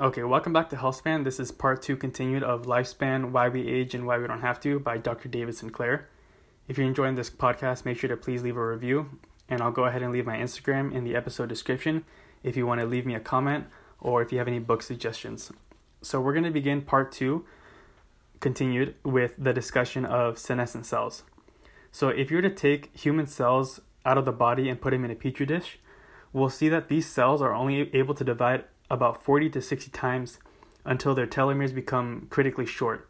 Okay, welcome back to Healthspan. This is part two continued of Lifespan Why We Age and Why We Don't Have to by Dr. David Sinclair. If you're enjoying this podcast, make sure to please leave a review, and I'll go ahead and leave my Instagram in the episode description if you want to leave me a comment or if you have any book suggestions. So, we're going to begin part two, continued with the discussion of senescent cells. So, if you were to take human cells out of the body and put them in a petri dish, we'll see that these cells are only able to divide about 40 to 60 times until their telomeres become critically short.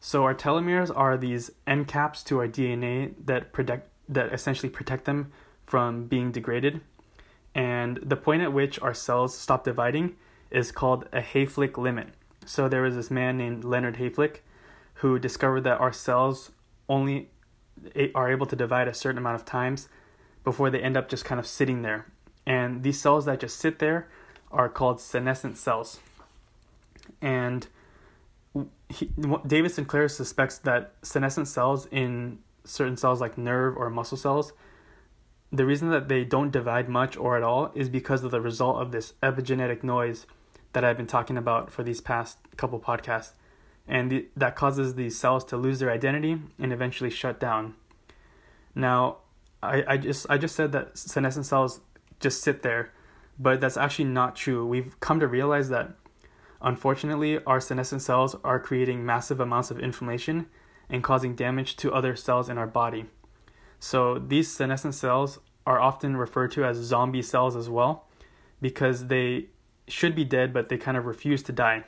So our telomeres are these end caps to our DNA that protect that essentially protect them from being degraded. And the point at which our cells stop dividing is called a Hayflick limit. So there was this man named Leonard Hayflick who discovered that our cells only are able to divide a certain amount of times before they end up just kind of sitting there. And these cells that just sit there are called senescent cells. And he, David Sinclair suspects that senescent cells in certain cells like nerve or muscle cells, the reason that they don't divide much or at all is because of the result of this epigenetic noise that I've been talking about for these past couple podcasts. And the, that causes these cells to lose their identity and eventually shut down. Now, I, I just I just said that senescent cells just sit there, but that's actually not true. We've come to realize that unfortunately our senescent cells are creating massive amounts of inflammation and causing damage to other cells in our body. So these senescent cells are often referred to as zombie cells as well because they should be dead but they kind of refuse to die.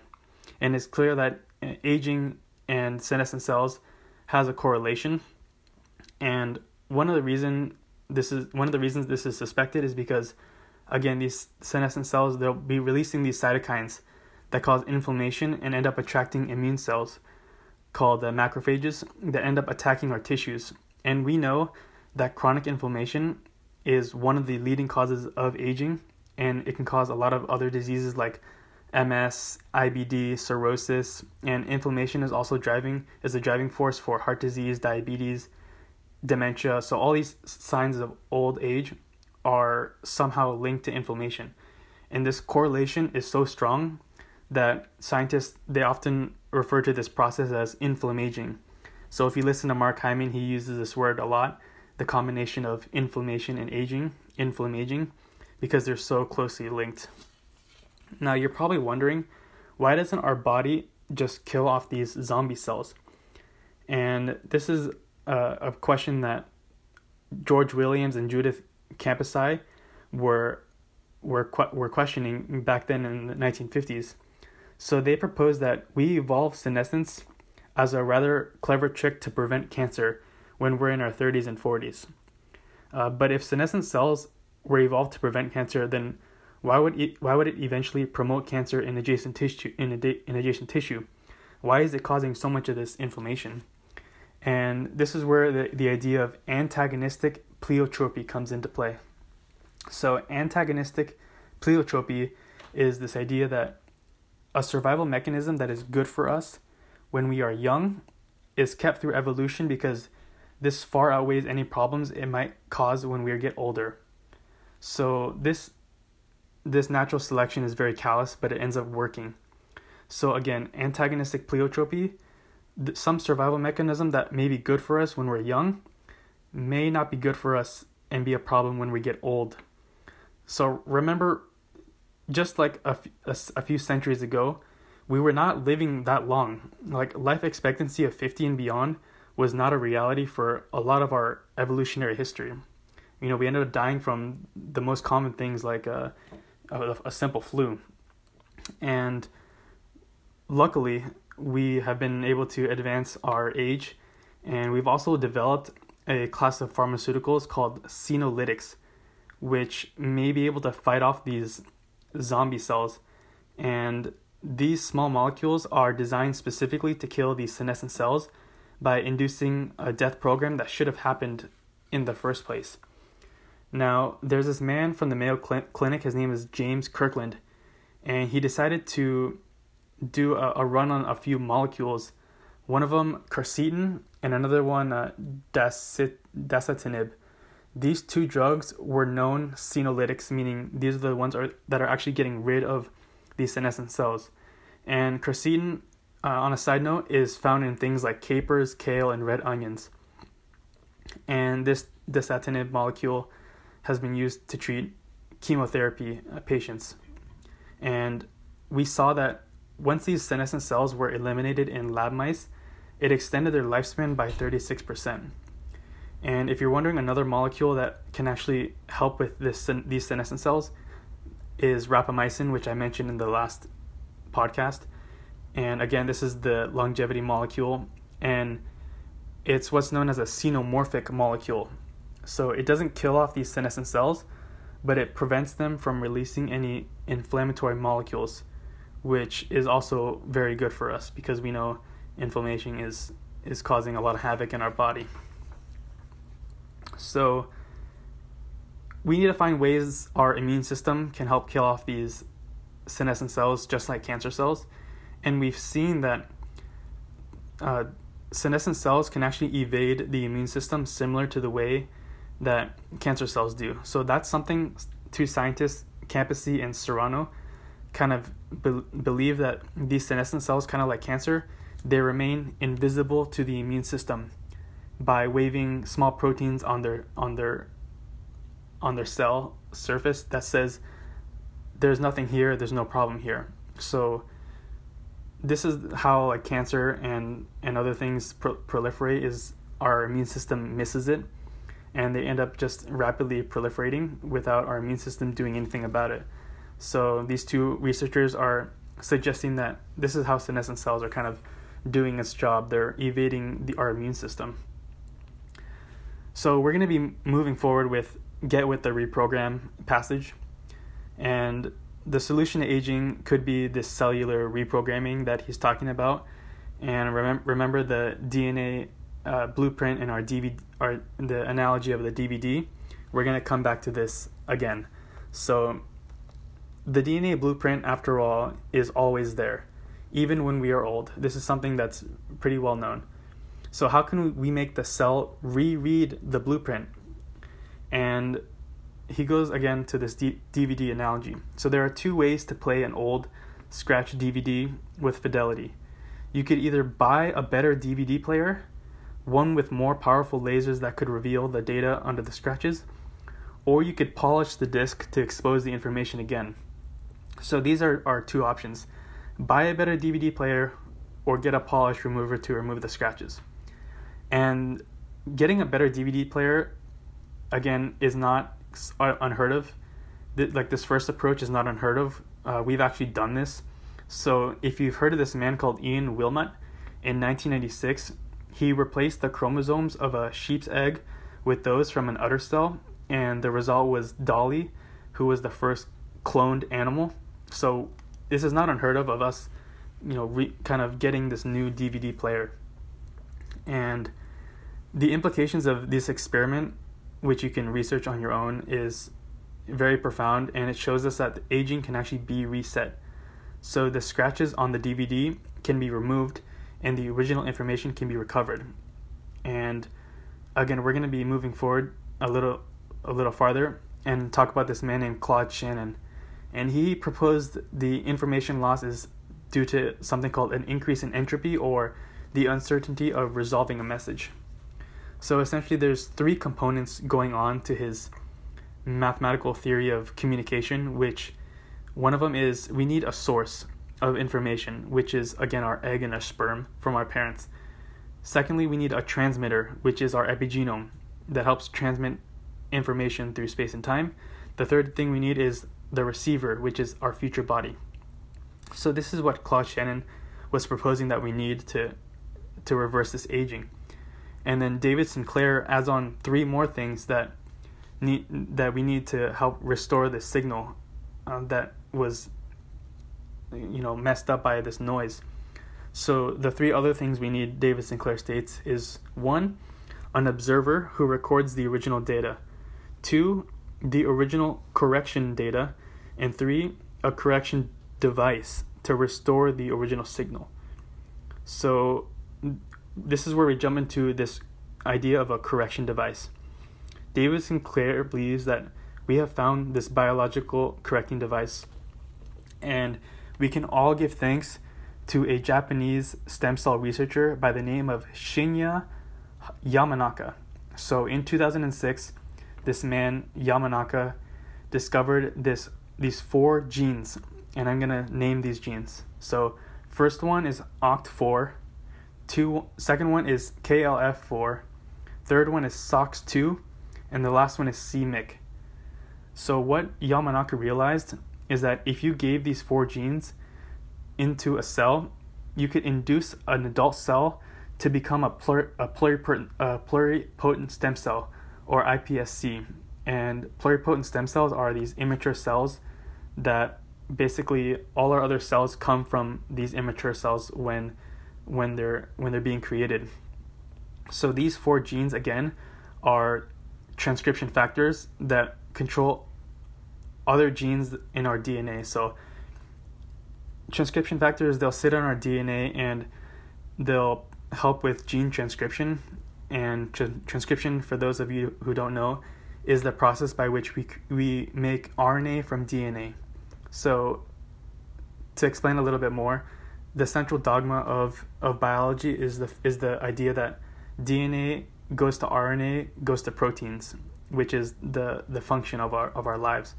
And it's clear that uh, aging and senescent cells has a correlation. And one of the reason this is one of the reasons this is suspected is because again these senescent cells they'll be releasing these cytokines that cause inflammation and end up attracting immune cells called macrophages that end up attacking our tissues. And we know that chronic inflammation is one of the leading causes of aging and it can cause a lot of other diseases like MS, IBD, cirrhosis, and inflammation is also driving is a driving force for heart disease, diabetes, dementia. So all these signs of old age are somehow linked to inflammation. And this correlation is so strong that scientists they often refer to this process as inflammaging. So if you listen to Mark Hyman, he uses this word a lot, the combination of inflammation and aging, inflammaging, because they're so closely linked. Now you're probably wondering, why doesn't our body just kill off these zombie cells? And this is a, a question that George Williams and Judith Campisi were were were questioning back then in the 1950s. So they proposed that we evolve senescence as a rather clever trick to prevent cancer when we're in our 30s and 40s. Uh, but if senescent cells were evolved to prevent cancer, then why would it, why would it eventually promote cancer in adjacent tissue in, in adjacent tissue? Why is it causing so much of this inflammation? And this is where the, the idea of antagonistic pleiotropy comes into play. So, antagonistic pleiotropy is this idea that a survival mechanism that is good for us when we are young is kept through evolution because this far outweighs any problems it might cause when we get older. So this this natural selection is very callous, but it ends up working. So again, antagonistic pleiotropy, some survival mechanism that may be good for us when we're young, may not be good for us and be a problem when we get old. So remember just like a, a, few centuries ago, we were not living that long. Like life expectancy of 50 and beyond was not a reality for a lot of our evolutionary history. You know, we ended up dying from the most common things like a, a, a simple flu. And luckily, we have been able to advance our age, and we've also developed a class of pharmaceuticals called senolytics, which may be able to fight off these zombie cells. And these small molecules are designed specifically to kill these senescent cells by inducing a death program that should have happened in the first place. Now, there's this man from the Mayo Clinic, his name is James Kirkland, and he decided to do a, a run on a few molecules. One of them, quercetin, and another one, uh, dasatinib. These two drugs were known senolytics, meaning these are the ones are, that are actually getting rid of these senescent cells. And quercetin, uh, on a side note, is found in things like capers, kale, and red onions. And this dasatinib molecule has been used to treat chemotherapy uh, patients. And we saw that once these senescent cells were eliminated in lab mice, it extended their lifespan by 36%. And if you're wondering another molecule that can actually help with this these senescent cells is rapamycin, which I mentioned in the last podcast. And again, this is the longevity molecule and it's what's known as a senomorphic molecule. So it doesn't kill off these senescent cells, but it prevents them from releasing any inflammatory molecules, which is also very good for us because we know inflammation is is causing a lot of havoc in our body. So we need to find ways our immune system can help kill off these senescent cells just like cancer cells. And we've seen that uh, senescent cells can actually evade the immune system similar to the way that cancer cells do. So that's something two scientists, Campisi and Serrano, kind of be- believe that these senescent cells, kind of like cancer, they remain invisible to the immune system by waving small proteins on their on their on their cell surface that says there's nothing here, there's no problem here. So this is how like cancer and and other things pro- proliferate is our immune system misses it and they end up just rapidly proliferating without our immune system doing anything about it. So these two researchers are suggesting that this is how senescent cells are kind of doing its job. They're evading the, our immune system. So we're going to be moving forward with get with the reprogram passage. And the solution to aging could be this cellular reprogramming that he's talking about. And remember, remember the DNA uh, blueprint in our DVD, our, the analogy of the DVD. We're going to come back to this again. So the DNA blueprint, after all, is always there, even when we are old. This is something that's pretty well known. So how can we make the cell reread the blueprint? And he goes again to this D- DVD analogy. So there are two ways to play an old scratch DVD with fidelity. You could either buy a better DVD player, one with more powerful lasers that could reveal the data under the scratches, or you could polish the disc to expose the information again. So these are our two options. Buy a better DVD player or get a polish remover to remove the scratches. And getting a better DVD player, again, is not unheard of. Like this first approach is not unheard of. Uh, we've actually done this. So if you've heard of this man called Ian Wilmut, in 1996, he replaced the chromosomes of a sheep's egg with those from an udder cell, and the result was Dolly, who was the first cloned animal. So this is not unheard of of us, you know, re- kind of getting this new DVD player. And the implications of this experiment, which you can research on your own, is very profound and it shows us that the aging can actually be reset. So the scratches on the DVD can be removed and the original information can be recovered. And again, we're going to be moving forward a little a little farther and talk about this man named Claude Shannon. And he proposed the information loss is due to something called an increase in entropy or the uncertainty of resolving a message. So essentially, there's three components going on to his mathematical theory of communication, which one of them is we need a source of information, which is again our egg and our sperm from our parents. Secondly, we need a transmitter, which is our epigenome that helps transmit information through space and time. The third thing we need is the receiver, which is our future body. So this is what Claude Shannon was proposing that we need to to reverse this aging. And then David Sinclair adds on three more things that need that we need to help restore the signal uh, that was you know messed up by this noise. So the three other things we need, David Sinclair states, is one, an observer who records the original data, two, the original correction data, and three, a correction device to restore the original signal. So this is where we jump into this idea of a correction device. David Sinclair believes that we have found this biological correcting device, and we can all give thanks to a Japanese stem cell researcher by the name of Shinya Yamanaka. So in 2006, this man Yamanaka discovered this these four genes, and I'm gonna name these genes. So first one is OCT4, two second one is KLF4, third one is SOX2, and the last one is CMYC. So what Yamanaka realized is that if you gave these four genes into a cell, you could induce an adult cell to become a, plur, a, pluripotent, a pluripotent stem cell, or iPSC. And pluripotent stem cells are these immature cells that basically all our other cells come from these immature cells when when they're when they're being created. So these four genes again are transcription factors that control other genes in our DNA. So transcription factors they'll sit on our DNA and they'll help with gene transcription and tra- transcription for those of you who don't know is the process by which we we make RNA from DNA. So to explain a little bit more, the central dogma of of biology is the is the idea that DNA goes to RNA goes to proteins, which is the the function of our of our lives.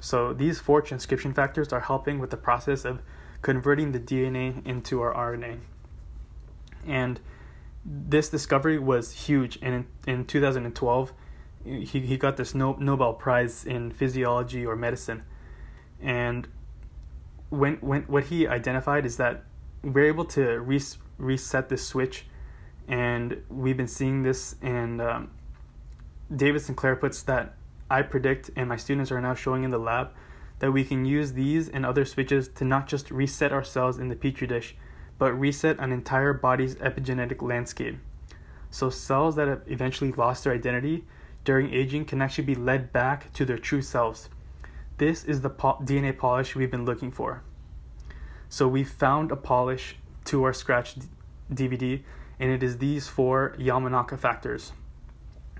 So these four transcription factors are helping with the process of converting the DNA into our RNA. And this discovery was huge. And in, in 2012, he, he got this no, Nobel Prize in physiology or medicine. And when, when what he identified is that we're able to res, reset this switch. And we've been seeing this, and um, David Sinclair puts that I predict, and my students are now showing in the lab, that we can use these and other switches to not just reset our cells in the petri dish, but reset an entire body's epigenetic landscape. So cells that have eventually lost their identity during aging can actually be led back to their true selves. This is the po- DNA polish we've been looking for. So we found a polish to our scratch d- DVD, and it is these four Yamanaka factors.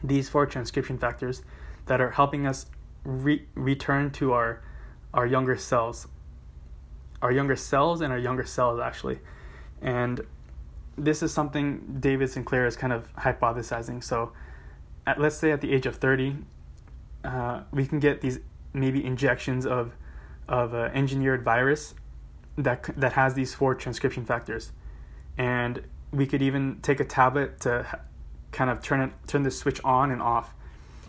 These four transcription factors that are helping us re- return to our our younger selves our younger selves and our younger selves actually and this is something david sinclair is kind of hypothesizing so at, let's say at the age of 30 uh, we can get these maybe injections of of uh, engineered virus that that has these four transcription factors and we could even take a tablet to kind of turn it turn the switch on and off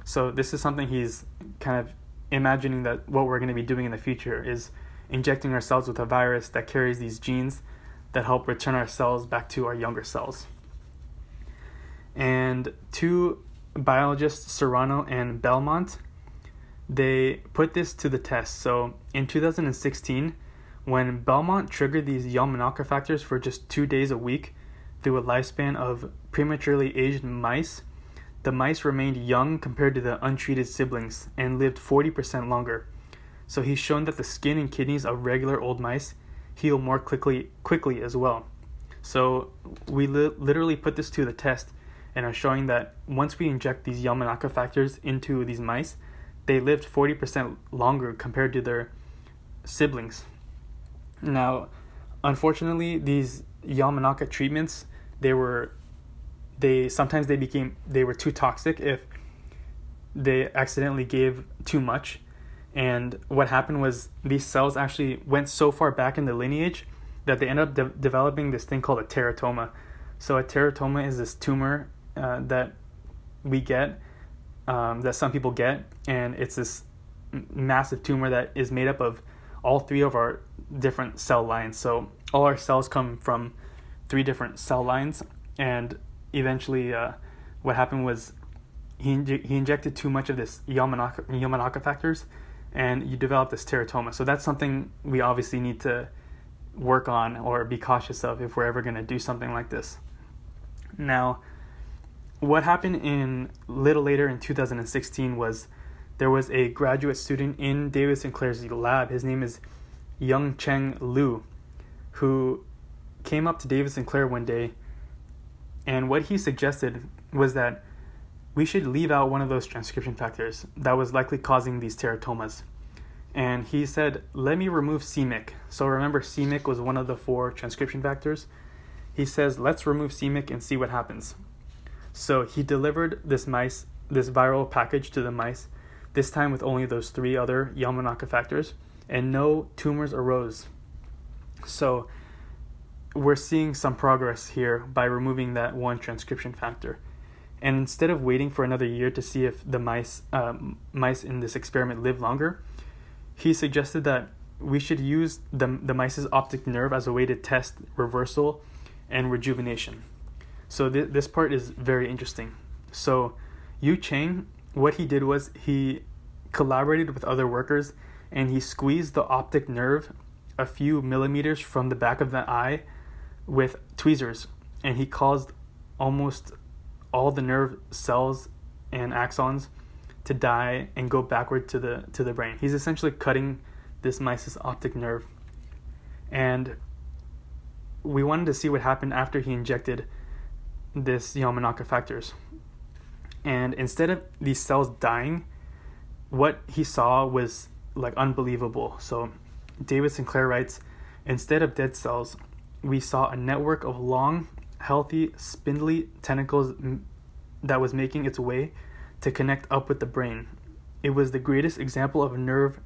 so this is something he's kind of imagining that what we're going to be doing in the future is injecting ourselves with a virus that carries these genes that help return our cells back to our younger cells. And two biologists, Serrano and Belmont, they put this to the test. So in 2016, when Belmont triggered these Yamanaka factors for just two days a week through a lifespan of prematurely aged mice, the mice remained young compared to the untreated siblings and lived 40% longer. So he's shown that the skin and kidneys of regular old mice heal more quickly quickly as well. So we li- literally put this to the test and are showing that once we inject these Yamanaka factors into these mice, they lived 40% longer compared to their siblings. Now, unfortunately, these Yamanaka treatments they were they sometimes they became they were too toxic if they accidentally gave too much and what happened was these cells actually went so far back in the lineage that they ended up de- developing this thing called a teratoma so a teratoma is this tumor uh, that we get um, that some people get and it's this massive tumor that is made up of all three of our different cell lines so all our cells come from three different cell lines and eventually, uh, what happened was he he injected too much of this Yamanaka, Yamanaka factors, and you develop this teratoma. So that's something we obviously need to work on or be cautious of if we're ever going to do something like this. Now, what happened in little later in 2016 was there was a graduate student in David Sinclair's lab. His name is Young Cheng Liu, who came up to David Sinclair one day and what he suggested was that we should leave out one of those transcription factors that was likely causing these teratomas. and he said, "Let me remove c-Myc." So remember, c-Myc was one of the four transcription factors. He says, "Let's remove c-Myc and see what happens." So he delivered this mice, this viral package to the mice, this time with only those three other Yamanaka factors, and no tumors arose. So we're seeing some progress here by removing that one transcription factor. And instead of waiting for another year to see if the mice um, mice in this experiment live longer, he suggested that we should use the, the mice's optic nerve as a way to test reversal and rejuvenation. So th- this part is very interesting. So Yu Cheng, what he did was he collaborated with other workers and he squeezed the optic nerve a few millimeters from the back of the eye with tweezers and he caused almost all the nerve cells and axons to die and go backward to the to the brain. He's essentially cutting this mice's optic nerve. And we wanted to see what happened after he injected this Yamanaka factors. And instead of these cells dying, what he saw was like unbelievable. So David Sinclair writes, instead of dead cells, we saw a network of long, healthy, spindly tentacles that was making its way to connect up with the brain. It was the greatest example of nerve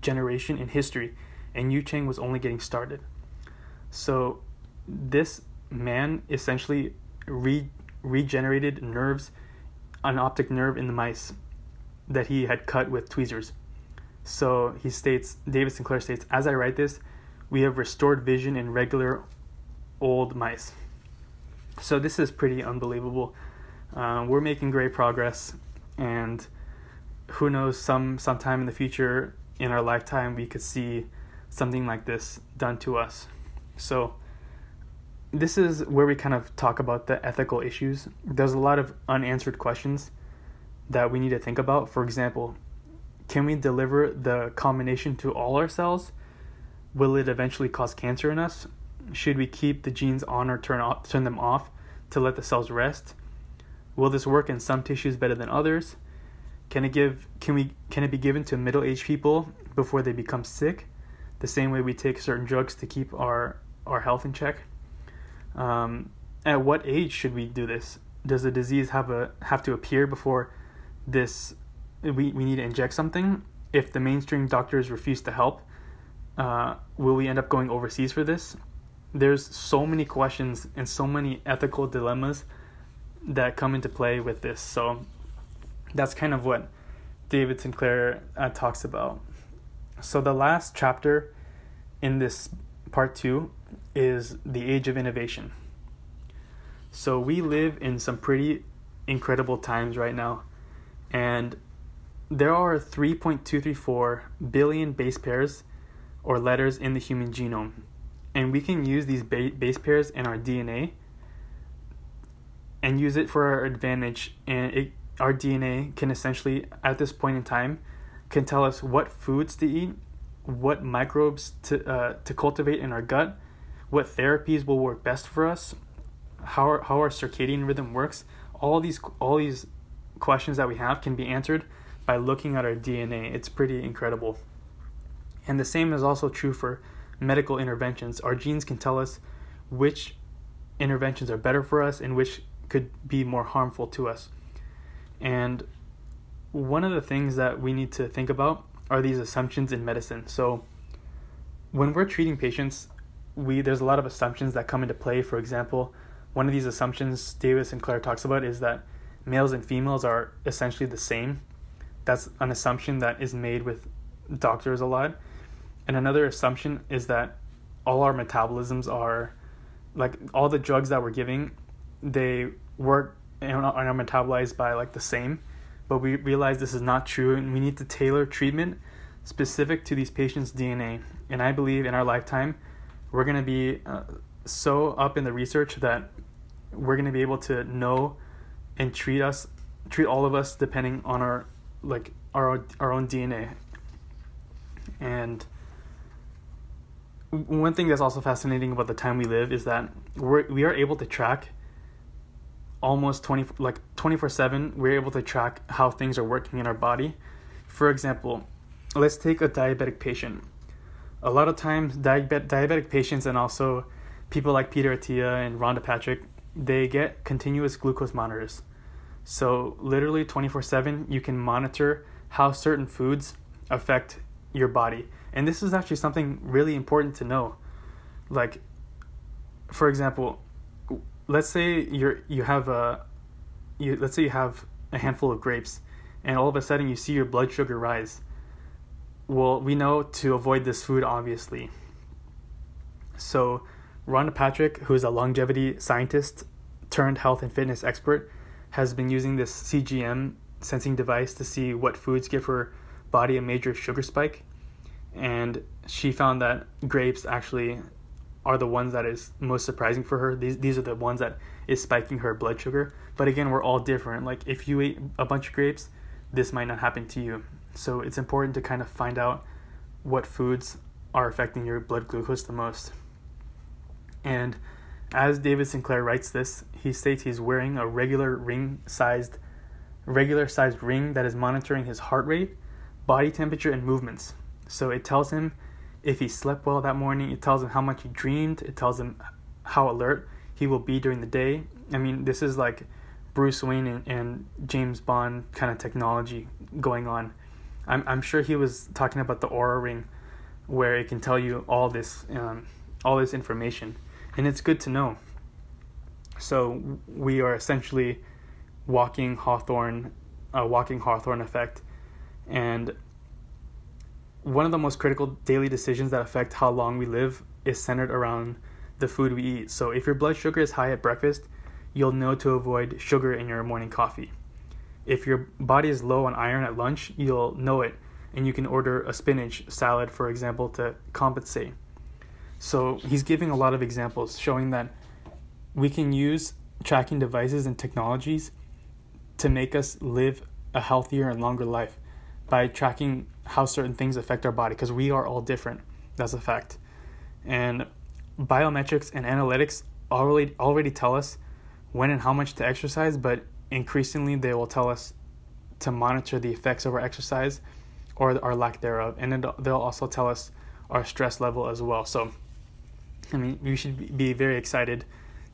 generation in history, and Yu Cheng was only getting started. So, this man essentially re- regenerated nerves, an optic nerve in the mice that he had cut with tweezers. So he states, David Sinclair states, as I write this, we have restored vision in regular old mice. So this is pretty unbelievable. Uh, we're making great progress, and who knows, some sometime in the future, in our lifetime, we could see something like this done to us. So this is where we kind of talk about the ethical issues. There's a lot of unanswered questions that we need to think about. For example, can we deliver the combination to all our cells? Will it eventually cause cancer in us? Should we keep the genes on or turn off, turn them off to let the cells rest? Will this work in some tissues better than others? Can it give can we can it be given to middle-aged people before they become sick? The same way we take certain drugs to keep our our health in check. Um, at what age should we do this? Does the disease have a have to appear before this we, we need to inject something? If the mainstream doctors refuse to help, uh, will we end up going overseas for this? There's so many questions and so many ethical dilemmas that come into play with this. So that's kind of what David Sinclair uh, talks about. So the last chapter in this part two is the age of innovation. So we live in some pretty incredible times right now, and there are 3.234 billion base pairs or letters in the human genome, and we can use these base pairs in our DNA and use it for our advantage and it our DNA can essentially, at this point in time, can tell us what foods to eat, what microbes to uh, to cultivate in our gut, what therapies will work best for us, how our, how our circadian rhythm works. All these all these questions that we have can be answered by looking at our DNA. It's pretty incredible. And the same is also true for medical interventions. Our genes can tell us which interventions are better for us and which could be more harmful to us. And one of the things that we need to think about are these assumptions in medicine. So when we're treating patients, we there's a lot of assumptions that come into play. For example, one of these assumptions David Sinclair talks about is that males and females are essentially the same. That's an assumption that is made with doctors a lot. And another assumption is that all our metabolisms are like all the drugs that we're giving, they work and are metabolized by like the same but we realize this is not true and we need to tailor treatment specific to these patients dna and i believe in our lifetime we're going to be uh, so up in the research that we're going to be able to know and treat us treat all of us depending on our like our our own dna and one thing that's also fascinating about the time we live is that we're, we are able to track almost 20 like 24/7 we're able to track how things are working in our body. For example, let's take a diabetic patient. A lot of times, diabetic, patients and also people like Peter Attia and Rhonda Patrick, they get continuous glucose monitors. So, literally 24 7, you can monitor how certain foods affect your body. And this is actually something really important to know. Like, for example, let's say you're you have a you let's say you have a handful of grapes and all of a sudden you see your blood sugar rise. Well we know to avoid this food obviously. So rhonda patrick who is a longevity scientist turned health and fitness expert has been using this cgm sensing device to see what foods give her body a major sugar spike. And she found that grapes actually are the ones that is most surprising for her. These these are the ones that is spiking her blood sugar. But again, we're all different. Like if you ate a bunch of grapes, this might not happen to you. So it's important to kind of find out what foods are affecting your blood glucose the most. And as David Sinclair writes this, he states he's wearing a regular ring sized regular sized ring that is monitoring his heart rate, body temperature and movements. So it tells him if he slept well that morning, it tells him how much he dreamed, it tells him how alert he will be during the day. I mean, this is like Bruce Wayne and, and James Bond kind of technology going on. I'm I'm sure he was talking about the Oura ring, where it can tell you all this um, all this information, and it's good to know. So we are essentially walking Hawthorne, a walking Hawthorne effect, and one of the most critical daily decisions that affect how long we live is centered around the food we eat. So if your blood sugar is high at breakfast, you'll know to avoid sugar in your morning coffee. If your body is low on iron at lunch, you'll know it and you can order a spinach salad, for example, to compensate. So he's giving a lot of examples showing that we can use tracking devices and technologies to make us live a healthier and longer life by tracking how certain things affect our body because we are all different. That's a fact. And biometrics and analytics already already tell us when and how much to exercise, but increasingly they will tell us to monitor the effects of our exercise or our lack thereof, and they'll also tell us our stress level as well. So, I mean, we should be very excited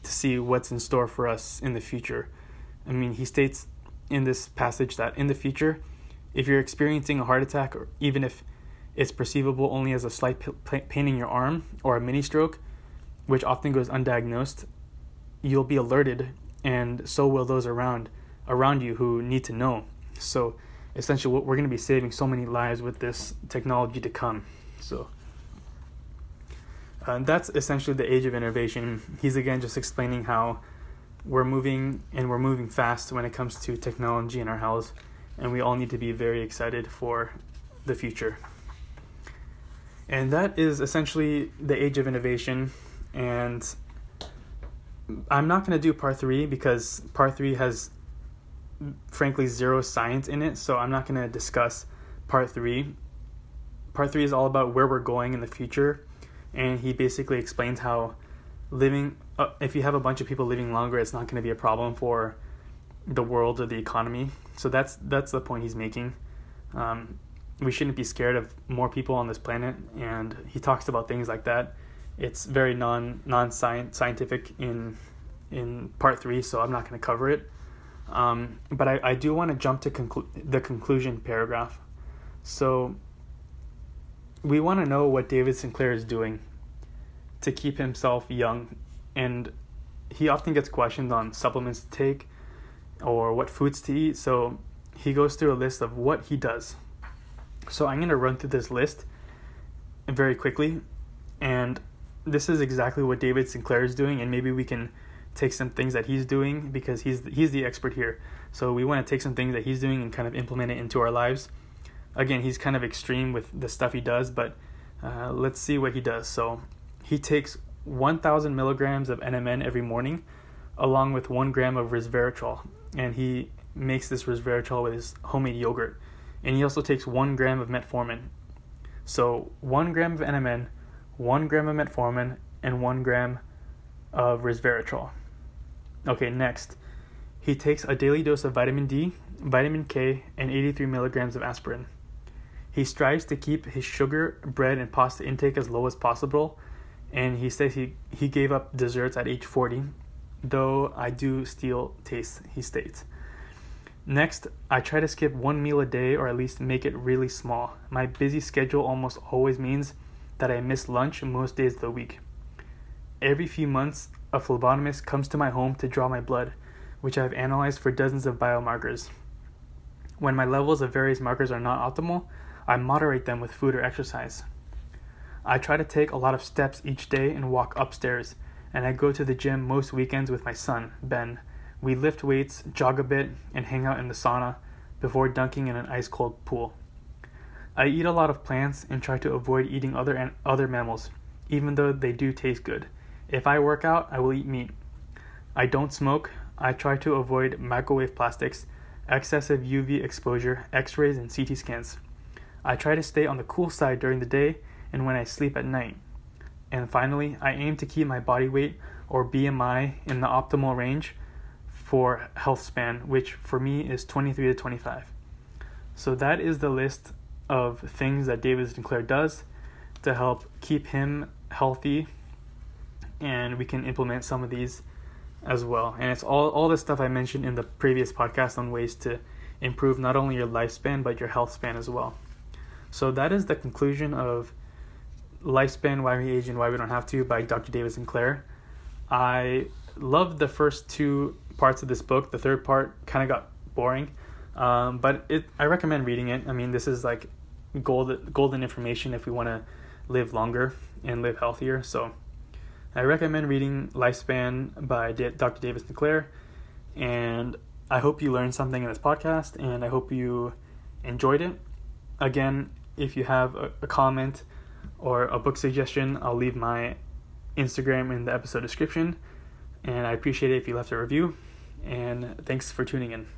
to see what's in store for us in the future. I mean, he states in this passage that in the future, if you're experiencing a heart attack, or even if it's perceivable only as a slight pain in your arm or a mini stroke, which often goes undiagnosed, you'll be alerted, and so will those around around you who need to know. So, essentially, we're going to be saving so many lives with this technology to come. So, uh, that's essentially the age of innovation. He's again just explaining how we're moving and we're moving fast when it comes to technology in our health and we all need to be very excited for the future. And that is essentially the age of innovation. And I'm not going to do part three because part three has, frankly, zero science in it. So I'm not going to discuss part three. Part three is all about where we're going in the future. And he basically explains how living, uh, if you have a bunch of people living longer, it's not going to be a problem for the world or the economy. So that's that's the point he's making. Um, we shouldn't be scared of more people on this planet, and he talks about things like that. It's very non non scientific in in part three, so I'm not going to cover it. Um, but I, I do want to jump to conclu- the conclusion paragraph. So we want to know what David Sinclair is doing to keep himself young, and he often gets questioned on supplements to take or what foods to eat. So he goes through a list of what he does. So I'm going to run through this list very quickly. And this is exactly what David Sinclair is doing. And maybe we can take some things that he's doing because he's, he's the expert here. So we want to take some things that he's doing and kind of implement it into our lives. Again, he's kind of extreme with the stuff he does, but uh, let's see what he does. So he takes 1,000 milligrams of NMN every morning, along with one gram of resveratrol and he makes this resveratrol with his homemade yogurt. And he also takes one gram of metformin. So one gram of NMN, one gram of metformin, and one gram of resveratrol. Okay, next, he takes a daily dose of vitamin D, vitamin K, and 83 milligrams of aspirin. He strives to keep his sugar, bread, and pasta intake as low as possible, and he says he, he gave up desserts at age 40, though I do still taste, he states. Next, I try to skip one meal a day or at least make it really small. My busy schedule almost always means that I miss lunch most days of the week. Every few months, a phlebotomist comes to my home to draw my blood, which I've analyzed for dozens of biomarkers. When my levels of various markers are not optimal, I moderate them with food or exercise. I try to take a lot of steps each day and walk upstairs, and I go to the gym most weekends with my son, Ben. We lift weights, jog a bit, and hang out in the sauna before dunking in an ice cold pool. I eat a lot of plants and try to avoid eating other an- other mammals, even though they do taste good. If I work out, I will eat meat. I don't smoke. I try to avoid microwave plastics, excessive UV exposure, X-rays, and CT scans. I try to stay on the cool side during the day and when I sleep at night. And finally, I aim to keep my body weight or BMI in the optimal range for health span, which for me is 23 to 25. So that is the list of things that David Sinclair does to help keep him healthy, and we can implement some of these as well. And it's all all the stuff I mentioned in the previous podcast on ways to improve not only your lifespan but your health span as well. So that is the conclusion of Lifespan, Why We Age and Why We Don't Have to by Dr. David Sinclair. I loved the first two parts of this book. The third part kind of got boring, um, but it I recommend reading it. I mean, this is like gold golden information if we want to live longer and live healthier. So I recommend reading Lifespan by Dr. David Sinclair, and I hope you learned something in this podcast, and I hope you enjoyed it. Again, if you have a, a comment or a book suggestion, I'll leave my Instagram in the episode description. And I appreciate it if you left a review. And thanks for tuning in.